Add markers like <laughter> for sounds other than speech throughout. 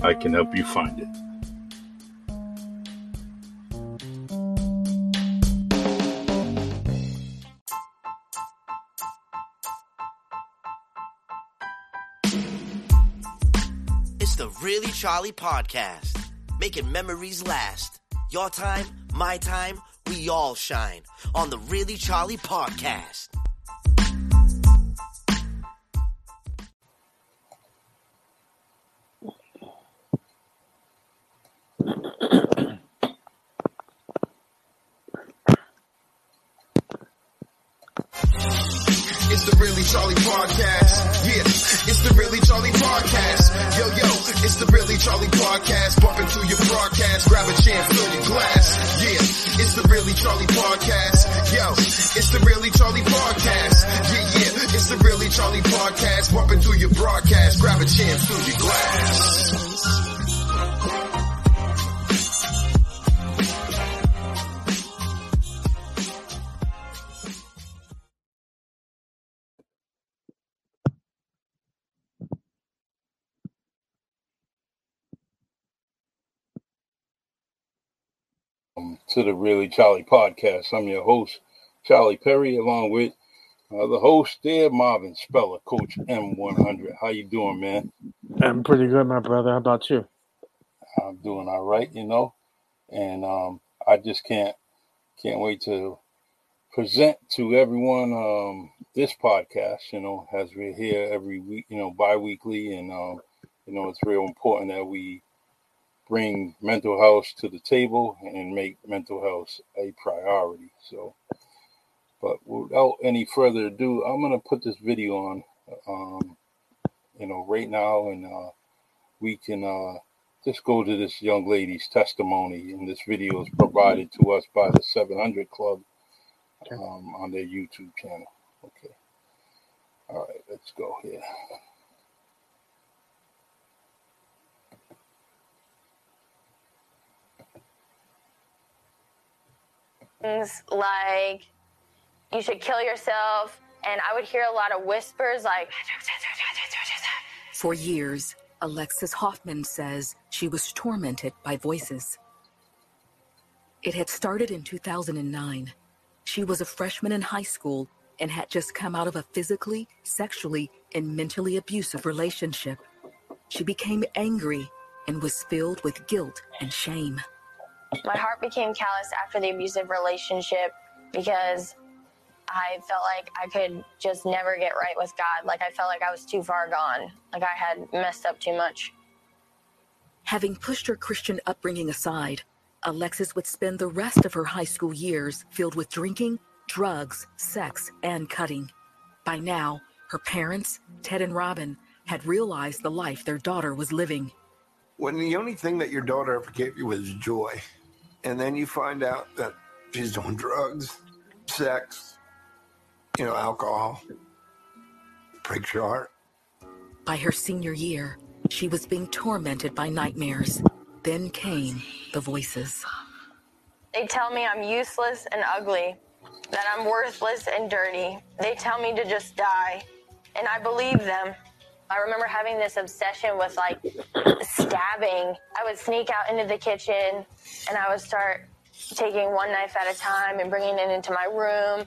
I can help you find it. It's the Really Charlie Podcast, making memories last. Your time, my time, we all shine on the Really Charlie Podcast. It's the Really Charlie Podcast. Yeah, it's the Really Charlie Podcast. Yo, yo, it's the Really Charlie Podcast. Bump into your broadcast, grab a chair, fill your glass. Yeah, it's the Really Charlie Podcast. Yo, it's the Really Charlie Podcast. Yeah, yeah, it's the Really Charlie Podcast. Bump into your broadcast, grab a chair, fill your glass. Welcome to the Really Charlie Podcast. I'm your host, Charlie Perry, along with uh, the host there, Marvin Speller, Coach M100. How you doing, man? I'm pretty good, my brother. How about you? I'm doing all right, you know, and um, I just can't can't wait to present to everyone um, this podcast. You know, as we're here every week, you know, bi-weekly, and um, you know, it's real important that we bring mental health to the table and make mental health a priority. So, but without any further ado, I'm gonna put this video on, um, you know, right now, and uh, we can uh, just go to this young lady's testimony. And this video is provided to us by the 700 Club um, on their YouTube channel. Okay. All right, let's go here. Things like you should kill yourself and i would hear a lot of whispers like For years, Alexis Hoffman says she was tormented by voices. It had started in 2009. She was a freshman in high school and had just come out of a physically, sexually, and mentally abusive relationship. She became angry and was filled with guilt and shame. My heart became callous after the abusive relationship because I felt like I could just never get right with God. Like I felt like I was too far gone. Like I had messed up too much. Having pushed her Christian upbringing aside, Alexis would spend the rest of her high school years filled with drinking, drugs, sex, and cutting. By now, her parents, Ted and Robin, had realized the life their daughter was living. when the only thing that your daughter ever gave you was joy, and then you find out that she's doing drugs, sex, you know, alcohol, breaks your heart. By her senior year, she was being tormented by nightmares. Then came the voices. They tell me I'm useless and ugly, that I'm worthless and dirty. They tell me to just die, and I believe them. I remember having this obsession with like stabbing. I would sneak out into the kitchen and I would start taking one knife at a time and bringing it into my room.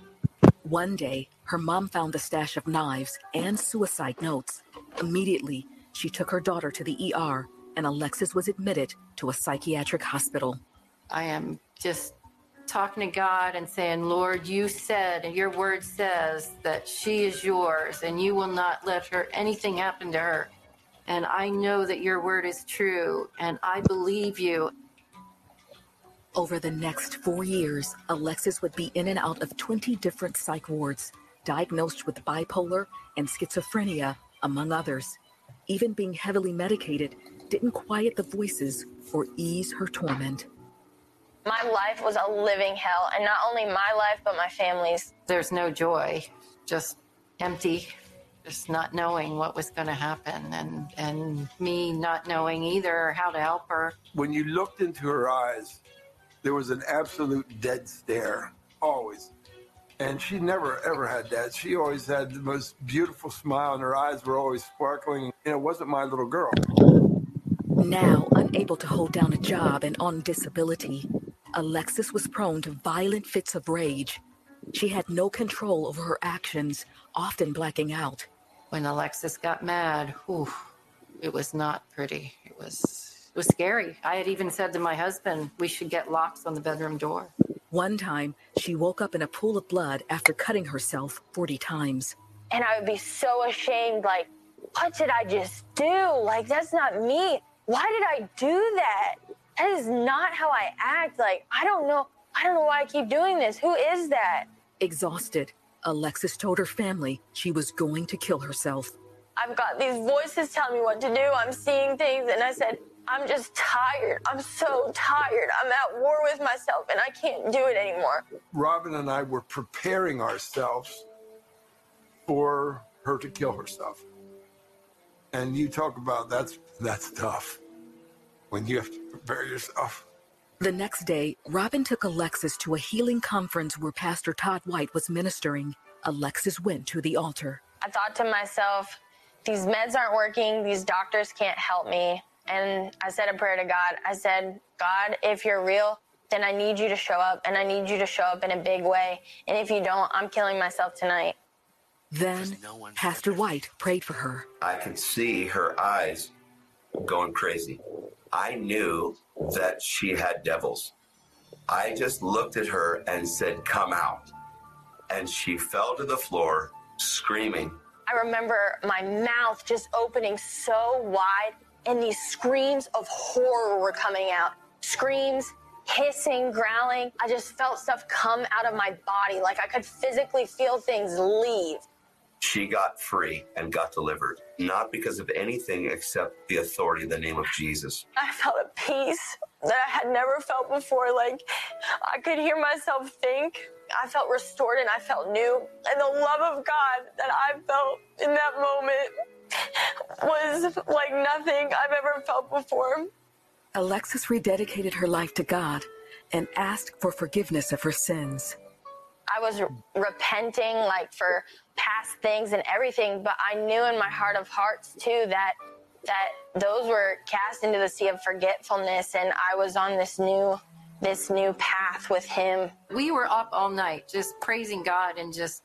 One day, her mom found a stash of knives and suicide notes. Immediately, she took her daughter to the ER and Alexis was admitted to a psychiatric hospital. I am just talking to God and saying, Lord, you said, and your word says that she is yours and you will not let her anything happen to her. And I know that your word is true and I believe you. Over the next four years, Alexis would be in and out of 20 different psych wards, diagnosed with bipolar and schizophrenia, among others. Even being heavily medicated didn't quiet the voices or ease her torment. My life was a living hell, and not only my life, but my family's. There's no joy, just empty, just not knowing what was going to happen, and, and me not knowing either how to help her. When you looked into her eyes, there was an absolute dead stare, always. And she never ever had that. She always had the most beautiful smile, and her eyes were always sparkling. And it wasn't my little girl. Now, unable to hold down a job and on disability, Alexis was prone to violent fits of rage. She had no control over her actions, often blacking out. When Alexis got mad, whew, it was not pretty. It was it was scary. I had even said to my husband, we should get locks on the bedroom door. One time, she woke up in a pool of blood after cutting herself 40 times. And I would be so ashamed, like, what did I just do? Like, that's not me. Why did I do that? That is not how I act. Like, I don't know. I don't know why I keep doing this. Who is that? Exhausted, Alexis told her family she was going to kill herself. I've got these voices telling me what to do. I'm seeing things. And I said, I'm just tired. I'm so tired. I'm at war with myself and I can't do it anymore. Robin and I were preparing ourselves for her to kill herself. And you talk about that's that's tough when you have to prepare yourself. The next day, Robin took Alexis to a healing conference where Pastor Todd White was ministering. Alexis went to the altar. I thought to myself, these meds aren't working. These doctors can't help me. And I said a prayer to God. I said, God, if you're real, then I need you to show up and I need you to show up in a big way. And if you don't, I'm killing myself tonight. Then Pastor White prayed for her. I could see her eyes going crazy. I knew that she had devils. I just looked at her and said, Come out. And she fell to the floor screaming. I remember my mouth just opening so wide and these screams of horror were coming out. Screams, hissing, growling. I just felt stuff come out of my body. Like I could physically feel things leave. She got free and got delivered, not because of anything except the authority in the name of Jesus. I felt a peace that I had never felt before. Like I could hear myself think. I felt restored and I felt new. And the love of God that I felt in that moment was like nothing I've ever felt before. Alexis rededicated her life to God and asked for forgiveness of her sins. I was repenting like for past things and everything, but I knew in my heart of hearts too that that those were cast into the sea of forgetfulness and I was on this new this new path with him. We were up all night just praising God and just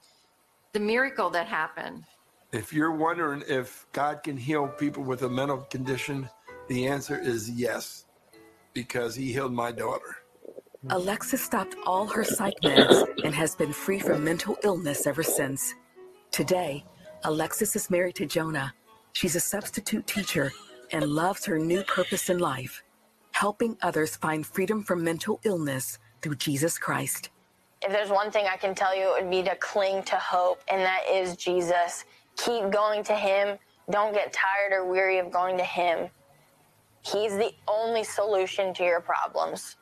the miracle that happened. If you're wondering if God can heal people with a mental condition, the answer is yes, because he healed my daughter. Alexis stopped all her psych meds and has been free from mental illness ever since. Today, Alexis is married to Jonah. She's a substitute teacher and loves her new purpose in life, helping others find freedom from mental illness through Jesus Christ. If there's one thing I can tell you, it would be to cling to hope, and that is Jesus. Keep going to Him. Don't get tired or weary of going to Him. He's the only solution to your problems.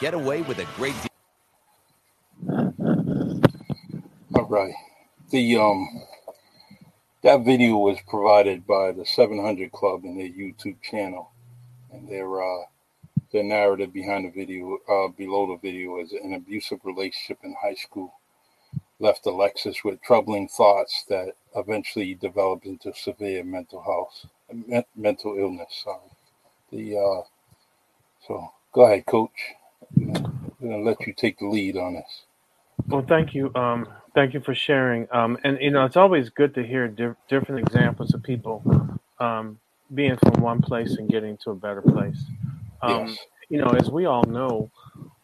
Get away with a great deal. All right. The um that video was provided by the 700 Club in their YouTube channel, and their uh their narrative behind the video, uh, below the video, is an abusive relationship in high school left Alexis with troubling thoughts that eventually developed into severe mental health, me- mental illness. Sorry. The uh, so go ahead, Coach. I'm gonna let you take the lead on this. Well, thank you, um, Thank you for sharing. Um, and you know, it's always good to hear di- different examples of people um, being from one place and getting to a better place. Um, Yes. you know, as we all know,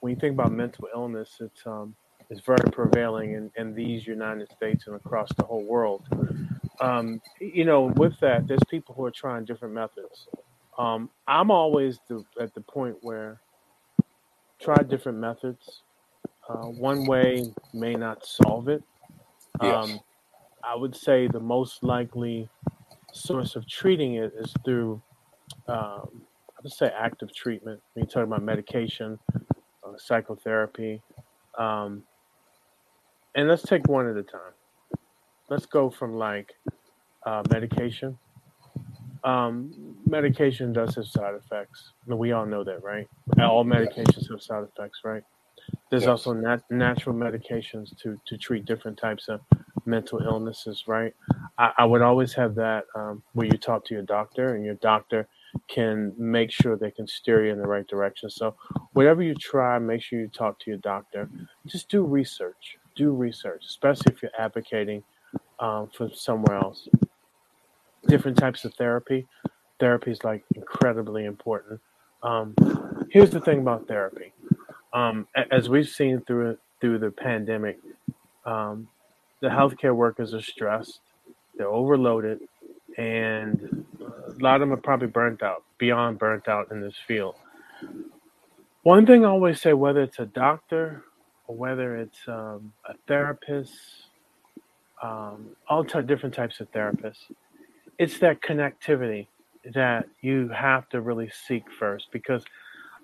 when you think about mental illness, it's um, it's very prevailing in, in these United States and across the whole world. Um, you know, with that, there's people who are trying different methods. Um, I'm always the, at the point where try different methods. Uh, one way may not solve it. Yes. Um, I would say the most likely source of treating it is through, um, I would say, active treatment. When you talk about medication, uh, psychotherapy, um, and let's take one at a time. Let's go from like uh, medication. Um, medication does have side effects. We all know that, right? All medications have side effects, right? There's Yes. also nat- natural medications to to treat different types of mental illnesses, right? I, I would always have that um, where you talk to your doctor, and your doctor can make sure they can steer you in the right direction. So, whatever you try, make sure you talk to your doctor. Just do research. Do research, especially if you're advocating um, for somewhere else. Different types of therapy. Therapy is like incredibly important. Um, here's the thing about therapy. Um, as we've seen through through the pandemic, um, the healthcare workers are stressed, they're overloaded, and a lot of them are probably burnt out, beyond burnt out in this field. One thing I always say, whether it's a doctor or whether it's um, a therapist, um, all ty- different types of therapists, it's that connectivity that you have to really seek first because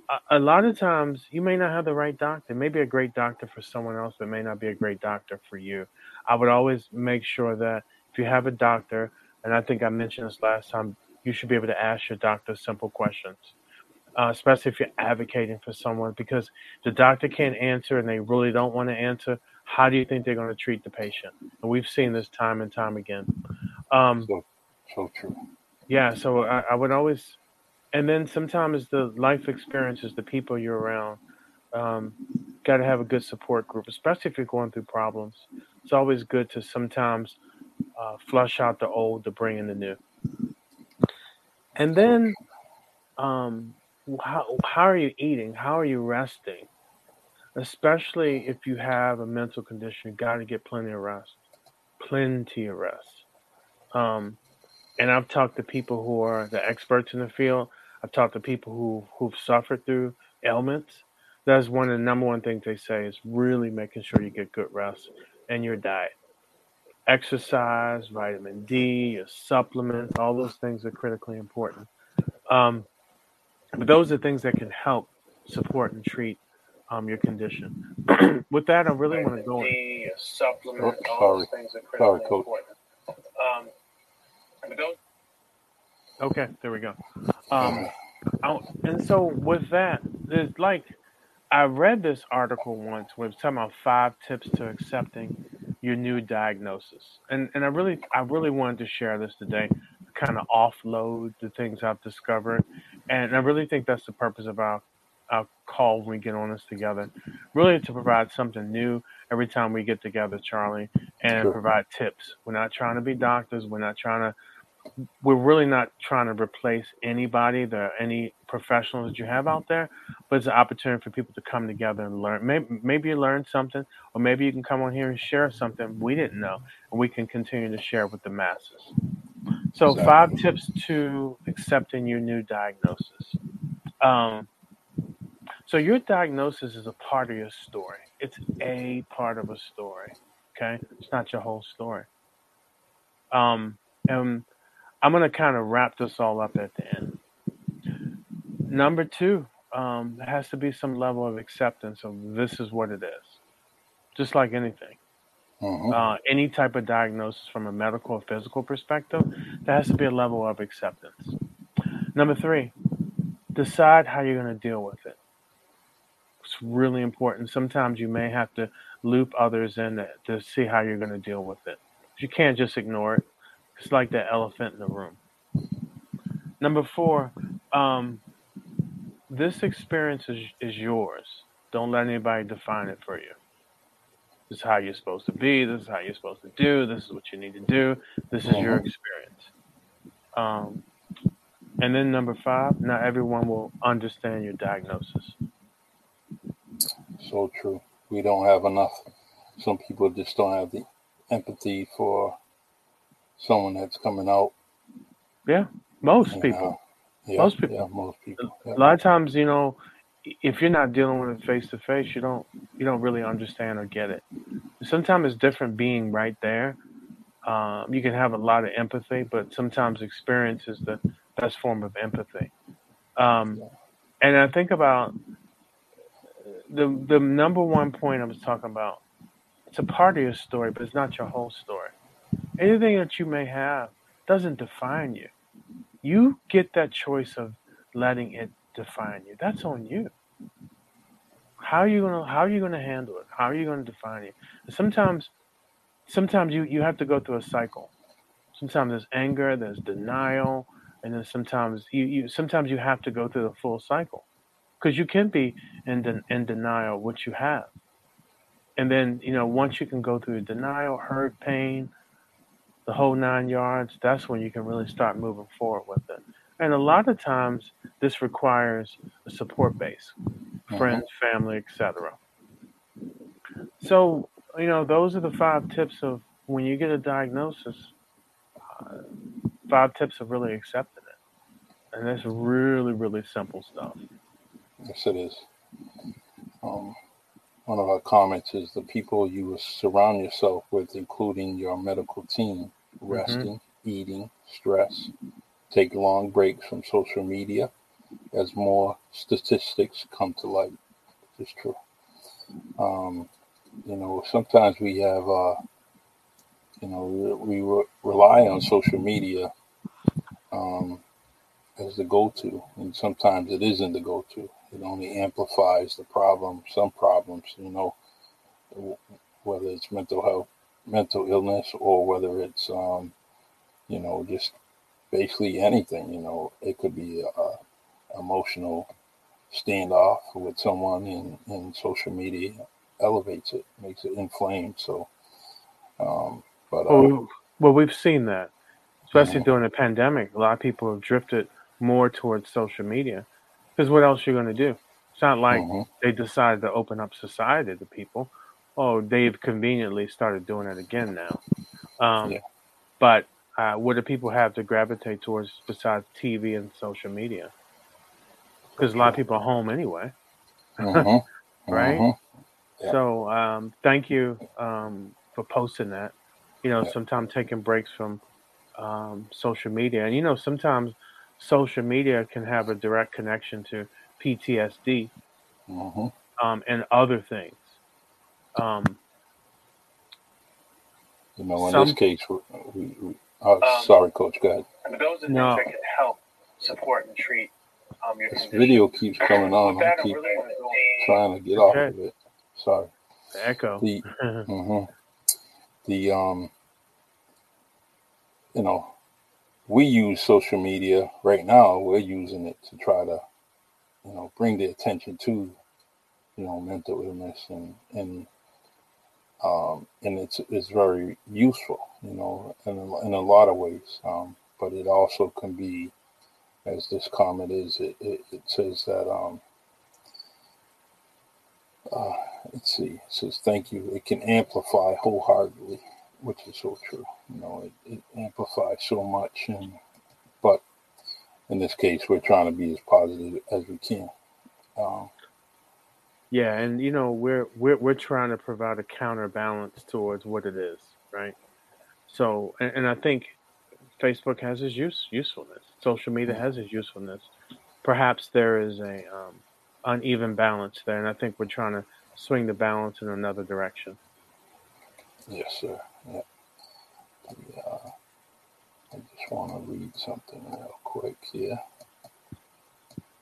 a, a lot of times you may not have the right doctor. Maybe a great doctor for someone else, but may not be a great doctor for you. I would always make sure that if you have a doctor, and I think I mentioned this last time, you should be able to ask your doctor simple questions, uh, especially if you're advocating for someone, because the doctor can't answer and they really don't want to answer. How do you think they're going to treat the patient? And we've seen this time and time again. Um, So true. yeah, so I, I would always, and then sometimes the life experiences, the people you're around, um, got to have a good support group, especially if you're going through problems. It's always good to sometimes uh, flush out the old to bring in the new. And then, um, how, how are you eating? How are you resting? Especially if you have a mental condition, you got to get plenty of rest. Plenty of rest. Um, and I've talked to people who are the experts in the field. I've talked to people who who've suffered through ailments. That's one of the number one things they say is really making sure you get good rest and your diet. Exercise, vitamin D, your supplements, all those things are critically important. Um, but those are things that can help support and treat um, your condition. <clears throat> With that, I really want to go in. Your Oh, all those sorry. things are Sorry, critically coach. important. Um, but those Okay, there we go. Um, I, and so with that, there's like I read this article once where it's talking about five tips to accepting your new diagnosis, and and I really I really wanted to share this today, kind of offload the things I've discovered, and I really think that's the purpose of our our call when we get on this together, really to provide something new every time we get together, Charlie, and Sure. provide tips. We're not trying to be doctors. We're not trying to we're really not trying to replace anybody, the any professionals that you have out there, but it's an opportunity for people to come together and learn. Maybe, maybe you learned something, or maybe you can come on here and share something we didn't know, and we can continue to share with the masses. So, Exactly. five tips to accepting your new diagnosis. Um, so, your diagnosis is a part of your story. It's a part of a story. Okay, it's not your whole story. Um, and I'm going to kind of wrap this all up at the end. Number two, um, there has to be some level of acceptance of this is what it is, just like anything. Mhm. Uh, any type of diagnosis from a medical or physical perspective, there has to be a level of acceptance. Number three, decide how you're going to deal with it. It's really important. Sometimes you may have to loop others in to, to see how you're going to deal with it. You can't just ignore it. It's like the elephant in the room. Number four, um, this experience is, is yours. Don't let anybody define it for you. This is how you're supposed to be. This is how you're supposed to do. This is what you need to do. This is your Mhm. experience. Um, and then number five, not everyone will understand your diagnosis. So true. We don't have enough. Some people just don't have the empathy for someone that's coming out. Yeah, most you people. Yeah, Most people. Yeah, most people. A lot of times, you know, if you're not dealing with it face to face, you don't you don't really understand or get it. Sometimes it's different being right there. Um, you can have a lot of empathy, but sometimes experience is the best form of empathy. Um, and I think about the the number one point I was talking about. It's a part of your story, but it's not your whole story. Anything that you may have doesn't define you. You get that choice of letting it define you. That's on you. How are you gonna how are you gonna handle it? How are you gonna define it? Sometimes sometimes you, you have to go through a cycle. Sometimes there's anger, there's denial, and then sometimes you, you sometimes you have to go through the full cycle. Because you can be in den- in denial what you have. And then, you know, once you can go through denial, hurt, pain, the whole nine yards, that's when you can really start moving forward with it. And a lot of times, this requires a support base, friends, family, etc. So, you know, those are the five tips of when you get a diagnosis, uh, five tips of really accepting it. And that's really, really simple stuff. Yes, it is. Um, one of our comments is the people you surround yourself with, including your medical team, resting, eating, stress, take long breaks from social media as more statistics come to light. It's true. Um, you know, sometimes we have, uh, you know, we, we re- rely on social media um, as the go-to, and sometimes it isn't the go-to. It only amplifies the problem, some problems, you know, whether it's mental health, mental illness, or whether it's, um, you know, just basically anything. You know, it could be a, a emotional standoff with someone, in and social media elevates it, makes it inflamed. So, um, but uh, Well, well, we've seen that, especially during the pandemic. A lot of people have drifted more towards social media because what else you're you going to do? It's not like Mhm. they decided to open up society to people. Oh, they've conveniently started doing it again now. Um, Yeah. But uh, what do people have to gravitate towards besides TV and social media? Because a lot of people are home anyway. mhm, <laughs> right? mhm. Yeah. So um, thank you um, for posting that. You know, sometimes taking breaks from um, social media, and you know, sometimes social media can have a direct connection to PTSD Mhm. um, and other things. Um, You know, in Some- this case, we, we, we oh, Um, sorry, coach, go ahead. and those are No. things that can help support and treat um, your This condition. video keeps coming on. I that, keep really trying to get off Okay. of it. Sorry. The echo. The <laughs> mhm. the um, you know, we use social media right now. We're using it to try to, you know, bring the attention to, you know, mental illness and and um, and it's it's very useful, you know, in a, in a lot of ways. Um, but it also can be, as this comment is, it, it, it says that um, uh, let's see, it says thank you. It can amplify wholeheartedly, which is so true. You know, it, it amplifies so much, and but in this case, we're trying to be as positive as we can. Um, Yeah, and you know we're we're we're trying to provide a counterbalance towards what it is, right? So, and, and I think Facebook has its use usefulness. Social media has its usefulness. Perhaps there is a um, uneven balance there, and I think we're trying to swing the balance in another direction. yes, sir. Yeah. The, uh, I just want to read something real quick here.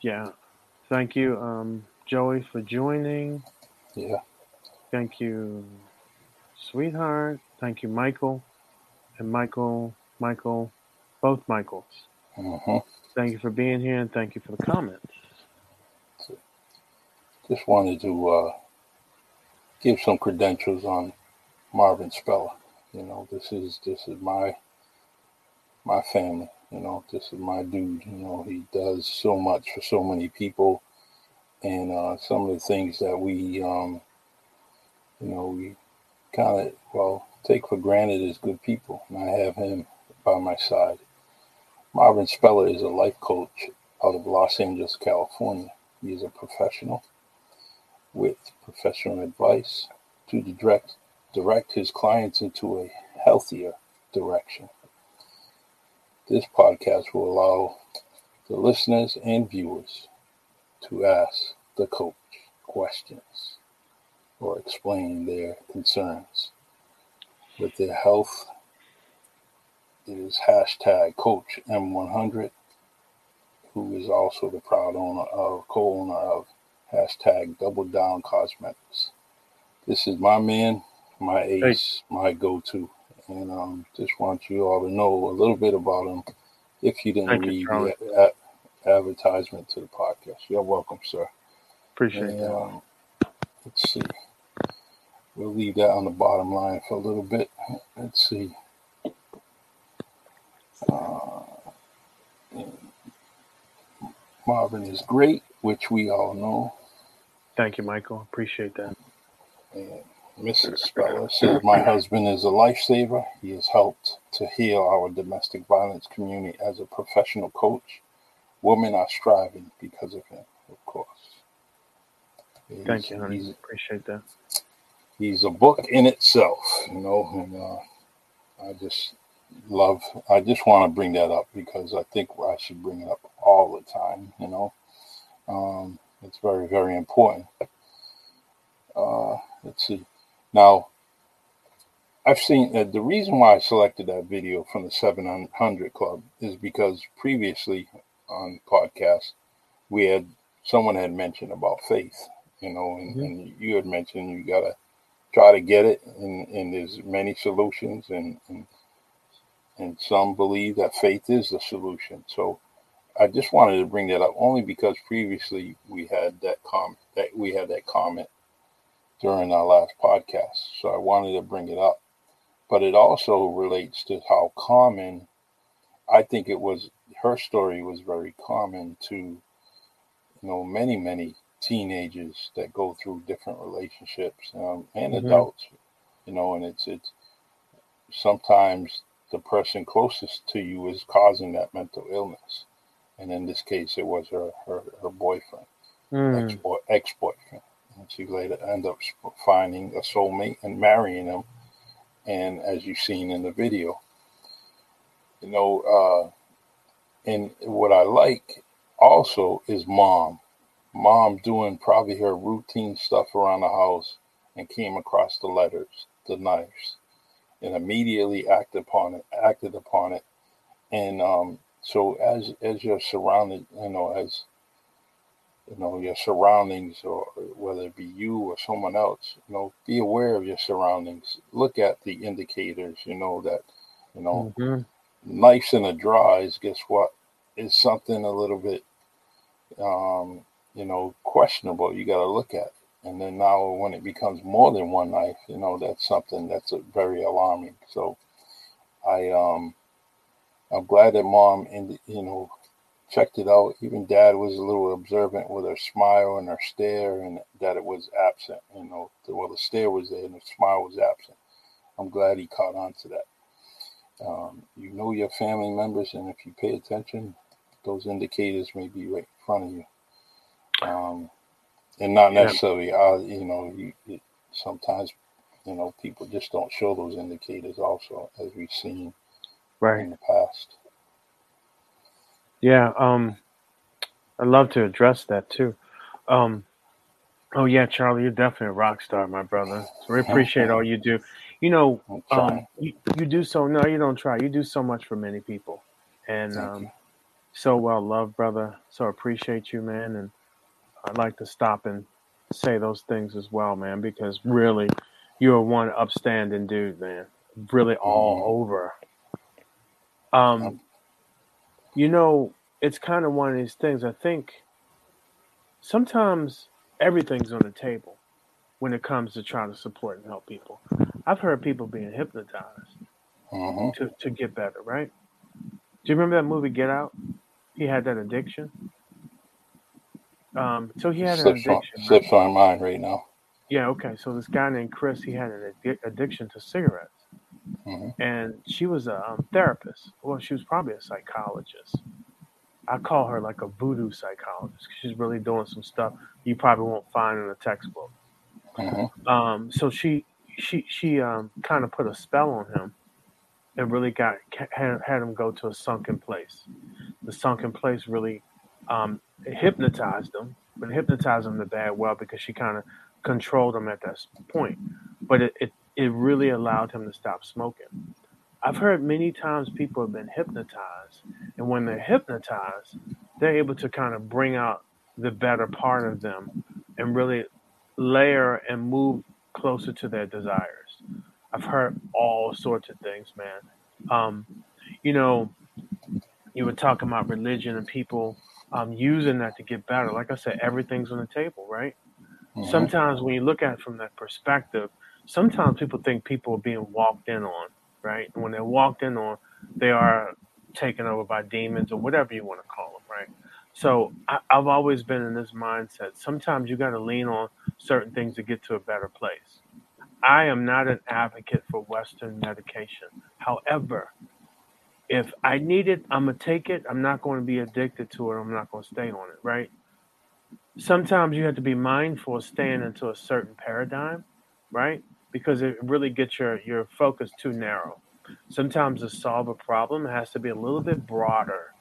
Yeah. Thank you, um, Joey, for joining. Yeah. Thank you, sweetheart. Thank you, Michael, and Michael, Michael, both Michaels. hmm Thank you for being here, and thank you for the comments. Just wanted to uh, give some credentials on Marvin Speller. You know, this is this is my my family. You know, this is my dude. You know, he does so much for so many people, and uh, some of the things that we, um, you know, we kind of well take for granted as good people. And I have him by my side. Marvin Speller is a life coach out of Los Angeles, California. He is a professional with professional advice to direct direct his clients into a healthier direction. This podcast will allow the listeners and viewers to ask the coach questions or explain their concerns with their health. It is hashtag Coach M100, who is also the proud owner of co-owner of hashtag Double Down Cosmetics. This is my man, my ace, my go-to, and um, just want you all to know a little bit about him. If you didn't Thank read Charlie. the advertisement to the podcast, you're welcome, sir. Appreciate And, that. um, let's see. We'll leave that on the bottom line for a little bit. Let's see. Uh, Marvin is great, which we all know. Thank you, Michael. Appreciate that. And Mrs. Speller says, My husband is a lifesaver. He has helped to heal our domestic violence community as a professional coach. Women are striving because of him, of course. Thank you, honey. he's- Appreciate that. he's a book in itself, you know, and uh, I just love, I just want to bring that up because I think I should bring it up all the time, you know. Um, it's very, very important. Uh, let's see. Now, I've seen uh, the reason why I selected that video from the 700 Club is because previously on podcast, we had someone had mentioned about faith, you know, and, mm-hmm. and you had mentioned you got to try to get it and, and there's many solutions and, and and some believe that faith is the solution. So i just wanted to bring that up only because previously we had that comment that we had that comment during our last podcast so i wanted to bring it up. But it also relates to how common i think it was her story was very common to you know many many teenagers that go through different relationships um, and Mhm. adults you know and it's it's sometimes the person closest to you is causing that mental illness and in this case it was her her, her boyfriend Mm. ex ex boyfriend and she later ended up finding a soulmate and marrying him and as you've seen in the video you know uh and what i like also is mom mom doing probably her routine stuff around the house and came across the letters, the knives, and immediately acted upon it, acted upon it. And um, so as as you're surrounded, you know, as you know, your surroundings or whether it be you or someone else, you know, be aware of your surroundings. Look at the indicators, you know, that, you know, Mhm. knives in the drawers, guess what? Is something a little bit um, you know, questionable. You got to look at. And then now, when it becomes more than one knife, you know, that's something that's very alarming. So, I um, I'm glad that mom and you know checked it out. Even dad was a little observant with her smile and her stare, and that it was absent. You know, well, the stare was there and the smile was absent. I'm glad he caught on to that. Um, you know your family members, and if you pay attention, those indicators may be right in front of you. Um, and not Yeah. necessarily, uh, you know, you, it, sometimes, you know, people just don't show those indicators also, as we've seen Right. in the past. Yeah, um, I'd love to address that too. Um, oh yeah, Charlie, you're definitely a rock star, my brother. So we appreciate all you do. You know, um, you, you do so. No, you don't try. You do so much for many people, and um. So well loved, brother. So appreciate you, man. And I'd like to stop and say those things as well, man, because really, you're one upstanding dude, man. Really all Mhm. over. Um, you know, it's kind of one of these things. I think sometimes everything's on the table, when it comes to trying to support and help people. I've heard people being hypnotized hmm to, to get better, right? Do you remember that movie Get Out? He had that addiction. Um, so he had an Slips on, addiction. slips on mine right now. Yeah, okay. So this guy named Chris, he had an addic- addiction to cigarettes, hmm and she was a um, therapist. Well, she was probably a psychologist. I call her like a voodoo psychologist. She's really doing some stuff you probably won't find in a textbook. hmm Um, so she she she um, kind of put a spell on him, and really got had, had him go to a sunken place. The sunken place really um, hypnotized him, but hypnotized him a bad way because she kind of controlled him at that point. But it, it it really allowed him to stop smoking. I've heard many times people have been hypnotized, and when they're hypnotized, they're able to kind of bring out the better part of them and really layer and move closer to their desires. I've heard all sorts of things, man. Um, you know, you were talking about religion and people um, using that to get better. Like I said, everything's on the table, right? hmm Sometimes when you look at it from that perspective, sometimes people think people are being walked in on, right? And when they're walked in on, they are taken over by demons or whatever you want to call them, right? So I, I've always been in this mindset. Sometimes you got to lean on certain things to get to a better place. I am not an advocate for Western medication. However, if I need it, I'm gonna take it. I'm not going to be addicted to it. I'm not going to stay on it, right? Sometimes you have to be mindful of staying into a certain paradigm, right? Because it really gets your your focus too narrow. Sometimes to solve a problem it has to be a little bit broader,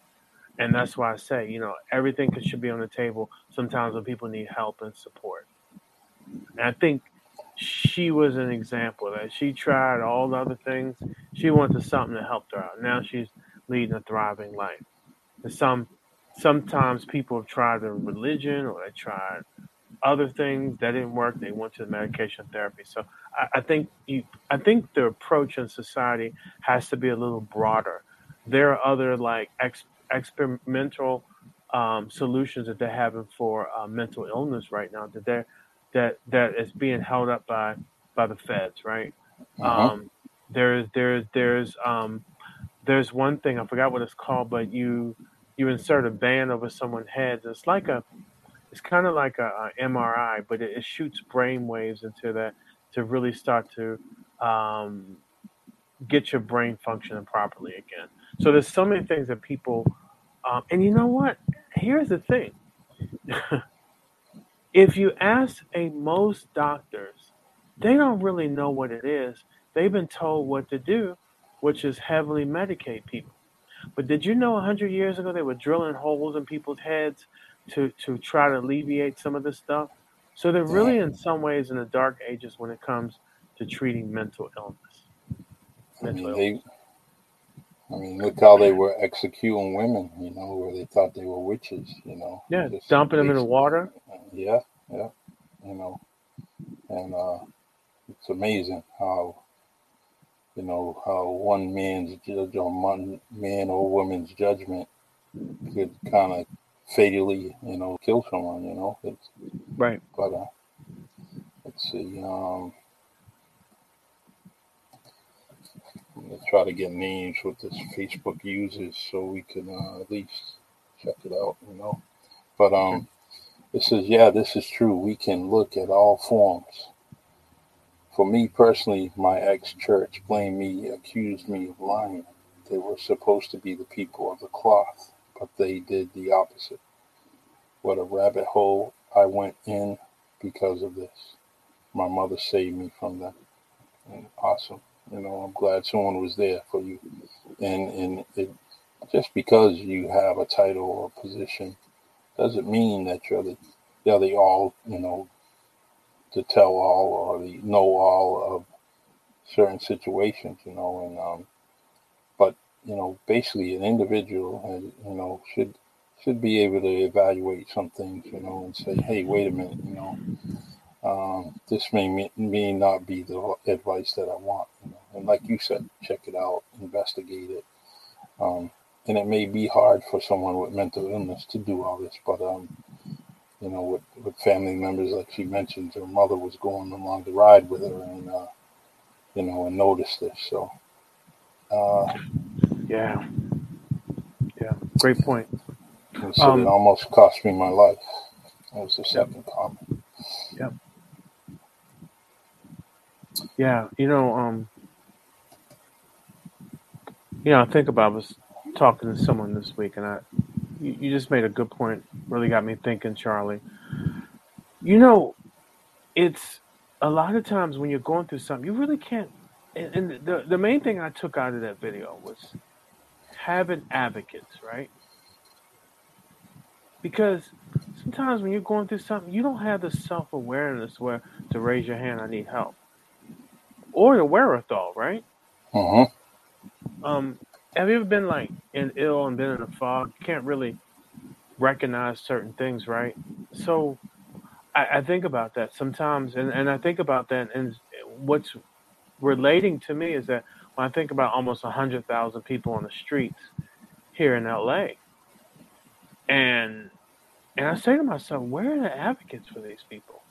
and that's why I say, you know, everything should be on the table. Sometimes when people need help and support, and I think she was an example that. She tried all the other things. She wanted something that helped her out. Now she's leading a thriving life. And some sometimes people have tried the religion or they tried other things that didn't work. They went to the medication therapy. So I, I think you I think the approach in society has to be a little broader. There are other like ex, experimental um, solutions that they're having for uh, mental illness right now that they're that that is being held up by by the feds, right? hmm Um, there's there's there's um, there's one thing I forgot what it's called, but you you insert a band over someone's head. It's like a it's kind of like a, a MRI, but it, it shoots brain waves into that to really start to um, get your brain functioning properly again. So there's so many things that people, um, and you know what? Here's the thing: <laughs> if you ask a most doctors, they don't really know what it is. They've been told what to do, which is heavily medicate people. But did you know 100 years ago they were drilling holes in people's heads to, to try to alleviate some of this stuff? So they're really, in some ways, in the dark ages when it comes to treating mental illness. I Mental mean, illness. I mean, look how they were executing women. You know, where they thought they were witches. You know, Yeah, just dumping them in the water. Yeah, yeah. You know, and uh, it's amazing how you know how one man's judge or one man or woman's judgment could kind of fatally, you know, kill someone. You know, it's Right. but uh, let's see. Um, let's try to get names with this Facebook uses so we can uh, at least check it out. You know, but um. It says, yeah, this is true. We can look at all forms. For me personally, my ex church blamed me, accused me of lying. They were supposed to be the people of the cloth, but they did the opposite. What a rabbit hole I went in because of this. My mother saved me from that. And awesome. You know, I'm glad someone was there for you. And and it just because you have a title or a position doesn't mean that you're the you're the all you know to tell all or the know all of certain situations you know and um but you know basically an individual has, you know should should be able to evaluate some things you know and say hey wait a minute you know um, this may, may may not be the advice that I want you know and like you said check it out investigate it um, and it may be hard for someone with mental illness to do all this but um, you know, with, with family members, like she mentioned, her mother was going along the ride with her and, uh, you know, and noticed this. So, uh, Yeah. Yeah. Great point. said Um, it almost cost me my life. That was the second comment. Yep. Yeah, you know, um, you know, I think about I was talking to someone this week, and I, you, you just made a good point. Really got me thinking, Charlie. You know, it's a lot of times when you're going through something, you really can't. And, and the the main thing I took out of that video was having advocates, right? Because sometimes when you're going through something, you don't have the self awareness where to raise your hand, I need help, or the wherewithal, right? Uh-huh. Um, have you ever been like in ill and been in a fog? You can't really recognize certain things, right? So I, I think about that sometimes, and, and I think about that, and what's relating to me is that when I think about almost a hundred thousand people on the streets here in LA, and and I say to myself, where are the advocates for these people?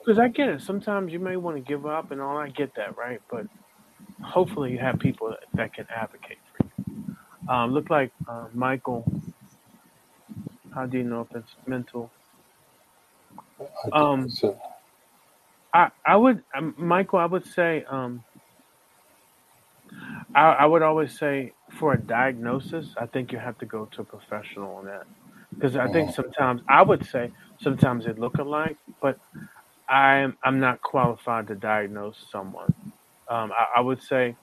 Because I get it. Sometimes you may want to give up and all. I get that, right? But hopefully you have people that, that can advocate for you. Um, look like uh, Michael. How do you know if it's mental? I, Um, so, I I would um, Michael. I would say um, I I would always say for a diagnosis, I think you have to go to a professional on that because I think uh, sometimes I would say sometimes they look alike, but I'm I'm not qualified to diagnose someone. Um, I, I would say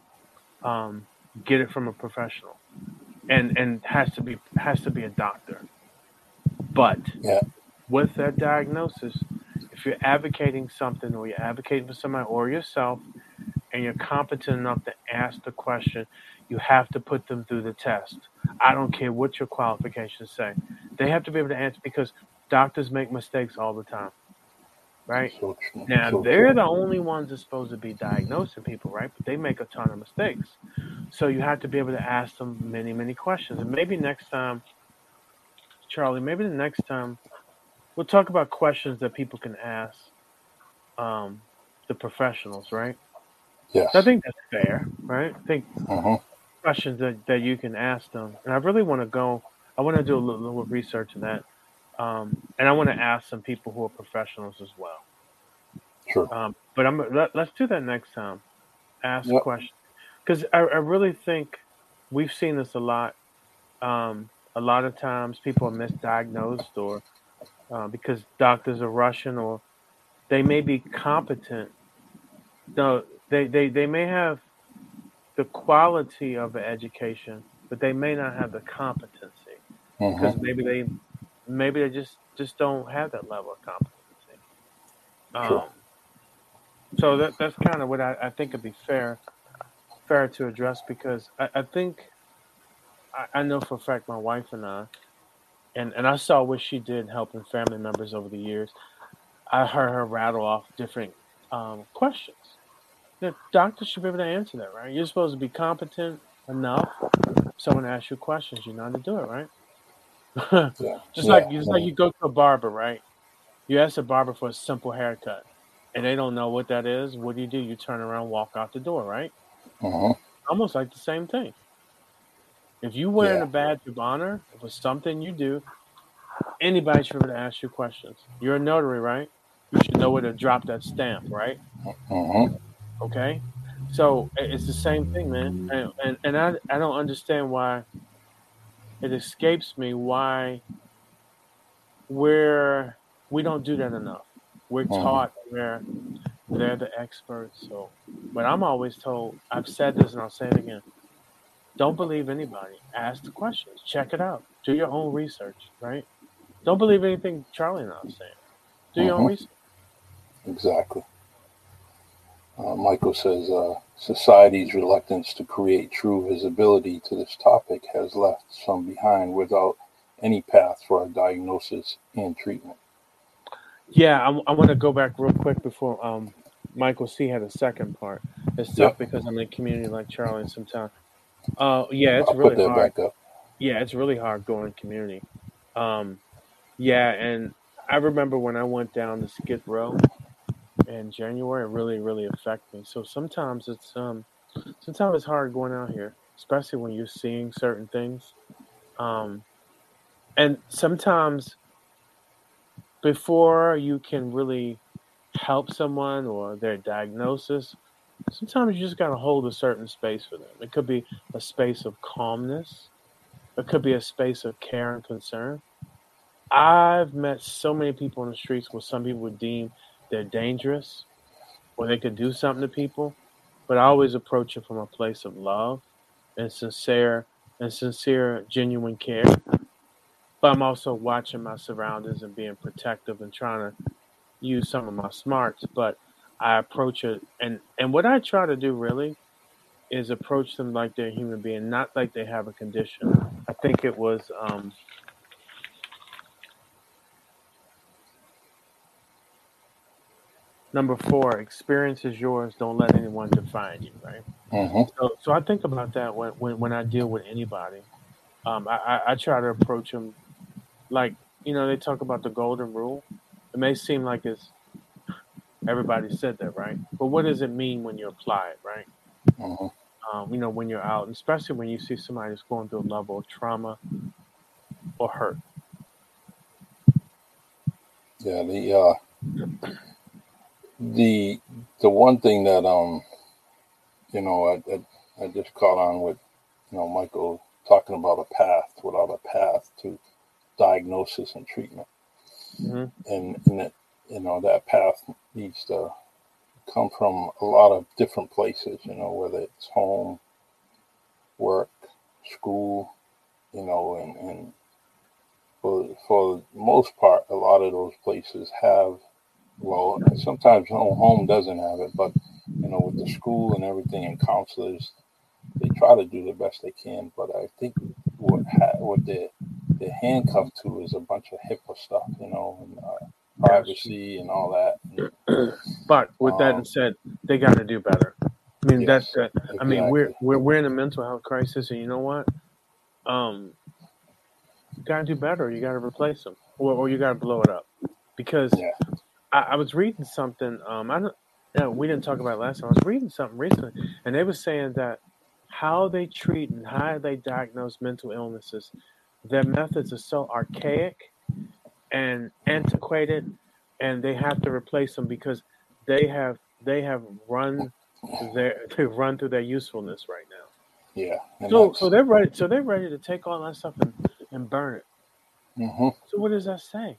um, get it from a professional, and and has to be has to be a doctor. But yeah. with that diagnosis, if you're advocating something or you're advocating for somebody or yourself, and you're competent enough to ask the question, you have to put them through the test. I don't care what your qualifications say. They have to be able to answer because doctors make mistakes all the time, right? So. Now So they're true. the only ones that's supposed to be diagnosing people, right? But they make a ton of mistakes. So you have to be able to ask them many, many questions. And maybe next time, Charlie, maybe the next time we'll talk about questions that people can ask um, the professionals, right? Yes. So I think that's fair, right? I think Uh-huh. questions that, that you can ask them. And I really want to go, I want to do a little, little research in that. Um, and I want to ask some people who are professionals as well. Sure. Um, but I'm let, let's do that next time. Ask Yep. questions because I, I really think we've seen this a lot. Um, a lot of times people are misdiagnosed or uh, because doctors are rushing or they may be competent. No, they, they, they may have the quality of an education, but they may not have the competency Uh-huh. because maybe they maybe they just just don't have that level of competency. Sure. Um, so that that's kind of what I, I think would be fair fair to address because I, I think I, I know for a fact my wife and I and, and I saw what she did helping family members over the years. I heard her rattle off different um, questions. The doctor should be able to answer that, right? You're supposed to be competent enough. Someone asks you questions, you know how to do it, right? Yeah. <laughs> just Yeah. like just like you go to a barber, right? You ask a barber for a simple haircut, and they don't know what that is. What do you do? You turn around, walk out the door, right? Uh-huh. Almost like the same thing. If you wearing Yeah. a badge of honor for something you do, anybody should be able to ask you questions. You're a notary, right? You should know where to drop that stamp, right? Uh-huh. Okay. So it's the same thing, man. And and, and I I don't understand why it escapes me why we're we don't do that enough. We're Mhm. taught where they're the experts. So but I'm always told, I've said this and I'll say it again. Don't believe anybody. Ask the questions. Check it out. Do your own research, right? Don't believe anything Charlie and I'm saying. Do your own Mhm. research. Exactly. Uh, Michael says uh, society's reluctance to create true visibility to this topic has left some behind without any path for a diagnosis and treatment. Yeah, I, I want to go back real quick before um, Michael C had a second part. It's tough Yep. because I'm in a community like Charlie sometimes. Uh, yeah, it's I'll really hard. Yeah, it's really hard going community. Um, yeah, and I remember when I went down to Skid Row in January, really, really affect me. So sometimes it's um sometimes it's hard going out here, especially when you're seeing certain things. Um and sometimes before you can really help someone or their diagnosis, sometimes you just got to hold a certain space for them. It could be a space of calmness, it could be a space of care and concern. I've met so many people in the streets where some people would deem they're dangerous or they could do something to people, but I always approach it from a place of love and sincere and sincere, genuine care. But I'm also watching my surroundings and being protective and trying to use some of my smarts. But I approach it, and and what I try to do really is approach them like they're a human being, not like they have a condition. I think it was um, number four. Experience is yours. Don't let anyone define you. Right. hmm So, so I think about that when when, when I deal with anybody. Um, I, I, I try to approach them like you know they talk about the golden rule. It may seem like it's everybody said that, right? But what does it mean when you apply it, right? hmm Um, you know, when you're out, especially when you see somebody that's going through a level of trauma or hurt. Yeah, the uh, the the one thing that um you know I, I I just caught on with you know Michael talking about a path without a path to diagnosis and treatment, hmm and and it, you know that path needs to come from a lot of different places. You know, whether it's home, work, school, you know, and and for for the most part, a lot of those places have well, sometimes home home doesn't have it, but you know, with the school and everything and counselors, they try to do the best they can. But I think what ha- what they they're handcuffed to is a bunch of HIPAA stuff, you know, and uh, privacy and all that. And, <clears throat> But with that um, said, they got to do better. I mean, that's yes, that. I mean, we're we're we're in a mental health crisis, and you know what? Um, you got to do better. You got to replace them, or or you got to blow it up. Because Yeah. I, I was reading something. Um, I don't. Yeah, we didn't talk about last time. I was reading something recently, and they were saying that how they treat and how they diagnose mental illnesses, their methods are so archaic and antiquated, and they have to replace them because they have they have run their <laughs> they've run through their usefulness right now. Yeah, So that's so they're ready. So they're ready to take all that stuff and, and burn it. hmm So what does that say?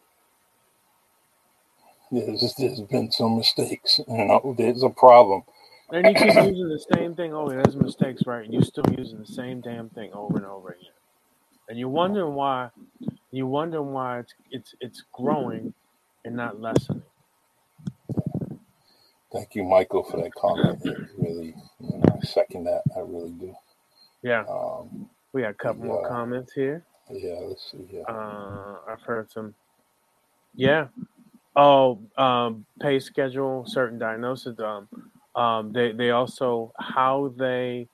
There's there's been some mistakes. You know, there's a problem. And you keep using the same thing. Oh, there's mistakes, right? And you're still using the same damn thing over and over again. And you're wondering why. You're wondering why it's it's it's growing and not lessening. Thank you, Michael, for that comment. It really, you know, I second that. I really do. Yeah, Um, we got a couple more comments here. yeah. Let's see. Yeah. Uh, I've heard some. Yeah. Oh, um, pay schedule, certain diagnosis. Um, um, they they also how they